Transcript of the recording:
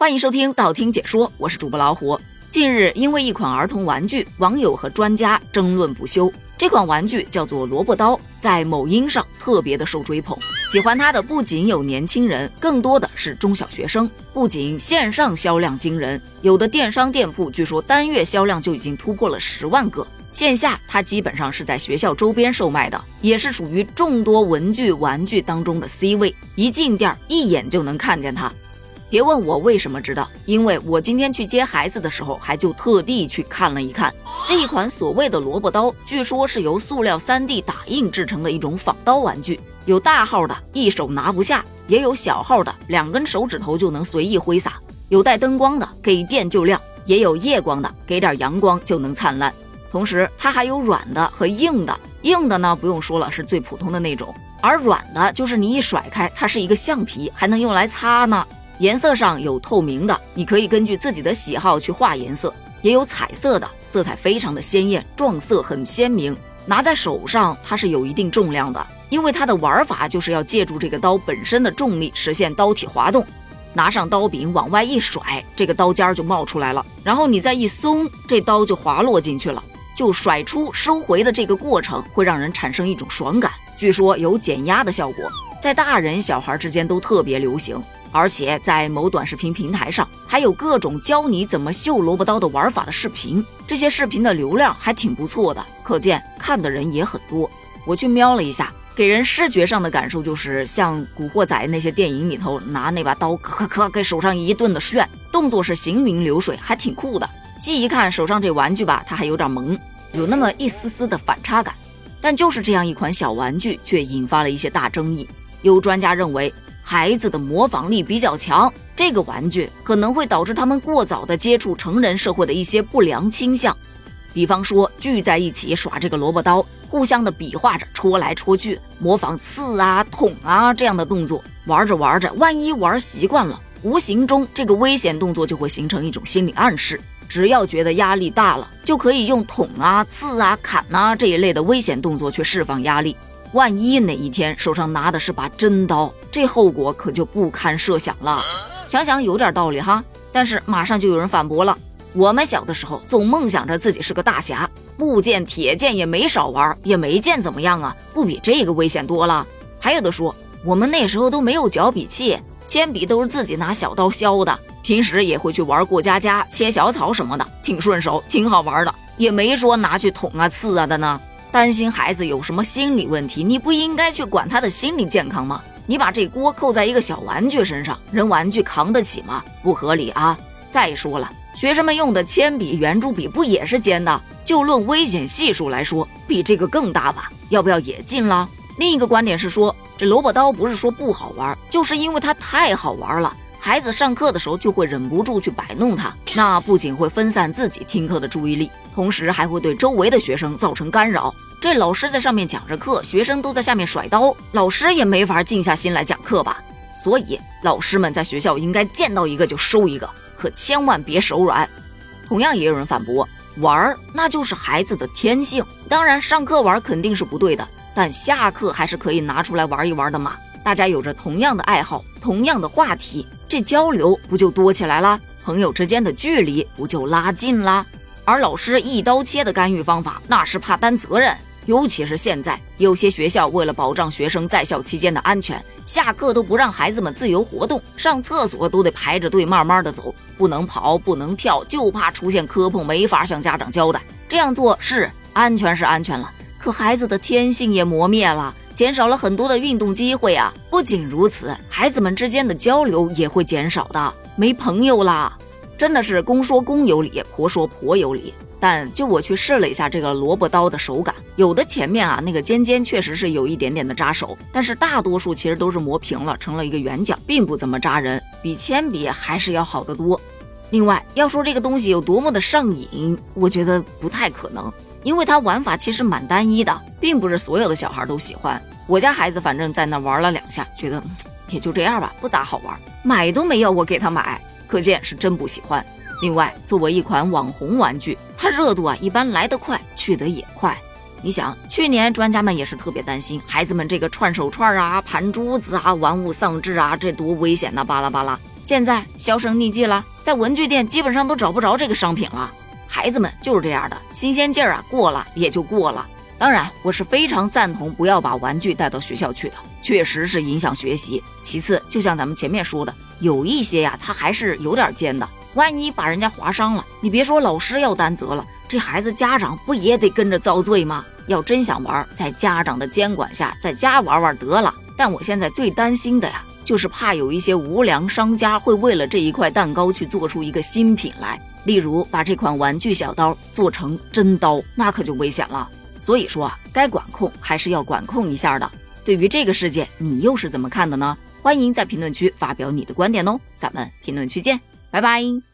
欢迎收听道听解说，我是主播老虎。近日，因为一款儿童玩具，网友和专家争论不休。这款玩具叫做萝卜刀，在某音上特别的受追捧。喜欢它的不仅有年轻人，更多的是中小学生。不仅线上销量惊人，有的电商店铺据说单月销量就已经突破了十万个。线下它基本上是在学校周边售卖的，也是属于众多文具玩具当中的 C 位。一进店，一眼就能看见它。别问我为什么知道，因为我今天去接孩子的时候，还就特地去看了一看这一款所谓的萝卜刀，据说是由塑料 3D 打印制成的一种仿刀玩具，有大号的，一手拿不下；也有小号的，两根手指头就能随意挥洒；有带灯光的，给电就亮；也有夜光的，给点阳光就能灿烂。同时，它还有软的和硬的，硬的呢不用说了，是最普通的那种；而软的，就是你一甩开，它是一个橡皮，还能用来擦呢。颜色上有透明的，你可以根据自己的喜好去画颜色；也有彩色的，色彩非常的鲜艳，撞色很鲜明。拿在手上，它是有一定重量的，因为它的玩法就是要借助这个刀本身的重力实现刀体滑动。拿上刀柄往外一甩，这个刀尖就冒出来了，然后你再一松，这刀就滑落进去了。就甩出收回的这个过程会让人产生一种爽感，据说有减压的效果，在大人小孩之间都特别流行。而且在某短视频平台上，还有各种教你怎么秀萝卜刀的玩法的视频，这些视频的流量还挺不错的，可见看的人也很多。我去瞄了一下，给人视觉上的感受就是像《古惑仔》那些电影里头拿那把刀咔咔咔给手上一顿的炫，动作是行云流水，还挺酷的。细一看手上这玩具吧，它还有点萌，有那么一丝丝的反差感。但就是这样一款小玩具，却引发了一些大争议。有专家认为。孩子的模仿力比较强，这个玩具可能会导致他们过早的接触成人社会的一些不良倾向，比方说聚在一起耍这个萝卜刀，互相的比划着戳来戳去，模仿刺啊、捅啊这样的动作，玩着玩着，万一玩习惯了，无形中这个危险动作就会形成一种心理暗示，只要觉得压力大了，就可以用捅啊、刺啊、砍啊这一类的危险动作去释放压力。万一哪一天手上拿的是把真刀，这后果可就不堪设想了。想想有点道理哈，但是马上就有人反驳了：我们小的时候总梦想着自己是个大侠，木剑、铁剑也没少玩，也没见怎么样啊，不比这个危险多了。还有的说，我们那时候都没有绞笔器，铅笔都是自己拿小刀削的，平时也会去玩过家家、切小草什么的，挺顺手，挺好玩的，也没说拿去捅啊、刺啊的呢。担心孩子有什么心理问题，你不应该去管他的心理健康吗？你把这锅扣在一个小玩具身上，人玩具扛得起吗？不合理啊！再说了，学生们用的铅笔、圆珠笔不也是尖的？就论危险系数来说，比这个更大吧？要不要也禁了？另一个观点是说，这萝卜刀不是说不好玩，就是因为它太好玩了。孩子上课的时候就会忍不住去摆弄它，那不仅会分散自己听课的注意力，同时还会对周围的学生造成干扰。这老师在上面讲着课，学生都在下面甩刀，老师也没法静下心来讲课吧？所以老师们在学校应该见到一个就收一个，可千万别手软。同样也有人反驳，玩儿那就是孩子的天性，当然上课玩肯定是不对的，但下课还是可以拿出来玩一玩的嘛。大家有着同样的爱好，同样的话题。这交流不就多起来了？朋友之间的距离不就拉近了？而老师一刀切的干预方法，那是怕担责任。尤其是现在，有些学校为了保障学生在校期间的安全，下课都不让孩子们自由活动，上厕所都得排着队慢慢的走，不能跑，不能跳，就怕出现磕碰，没法向家长交代。这样做是安全是安全了，可孩子的天性也磨灭了。减少了很多的运动机会啊！不仅如此，孩子们之间的交流也会减少的，没朋友啦。真的是公说公有理，婆说婆有理。但就我去试了一下这个萝卜刀的手感，有的前面啊那个尖尖确实是有一点点的扎手，但是大多数其实都是磨平了，成了一个圆角，并不怎么扎人，比铅笔还是要好得多。另外，要说这个东西有多么的上瘾，我觉得不太可能。因为它玩法其实蛮单一的，并不是所有的小孩都喜欢。我家孩子反正在那玩了两下，觉得 也就这样吧，不咋好玩，买都没要我给他买，可见是真不喜欢。另外，作为一款网红玩具，它热度啊一般来得快，去得也快。你想，去年专家们也是特别担心孩子们这个串手串啊、盘珠子啊、玩物丧志啊，这多危险呐！巴拉巴拉。现在销声匿迹了，在文具店基本上都找不着这个商品了。孩子们就是这样的，新鲜劲儿啊过了也就过了。当然，我是非常赞同不要把玩具带到学校去的，确实是影响学习。其次，就像咱们前面说的，有一些呀，它还是有点尖的，万一把人家划伤了，你别说老师要担责了，这孩子家长不也得跟着遭罪吗？要真想玩，在家长的监管下，在家玩玩得了。但我现在最担心的呀，就是怕有一些无良商家会为了这一块蛋糕去做出一个新品来，例如把这款玩具小刀做成真刀，那可就危险了。所以说啊，该管控还是要管控一下的。对于这个事件，你又是怎么看的呢？欢迎在评论区发表你的观点哦，咱们评论区见，拜拜。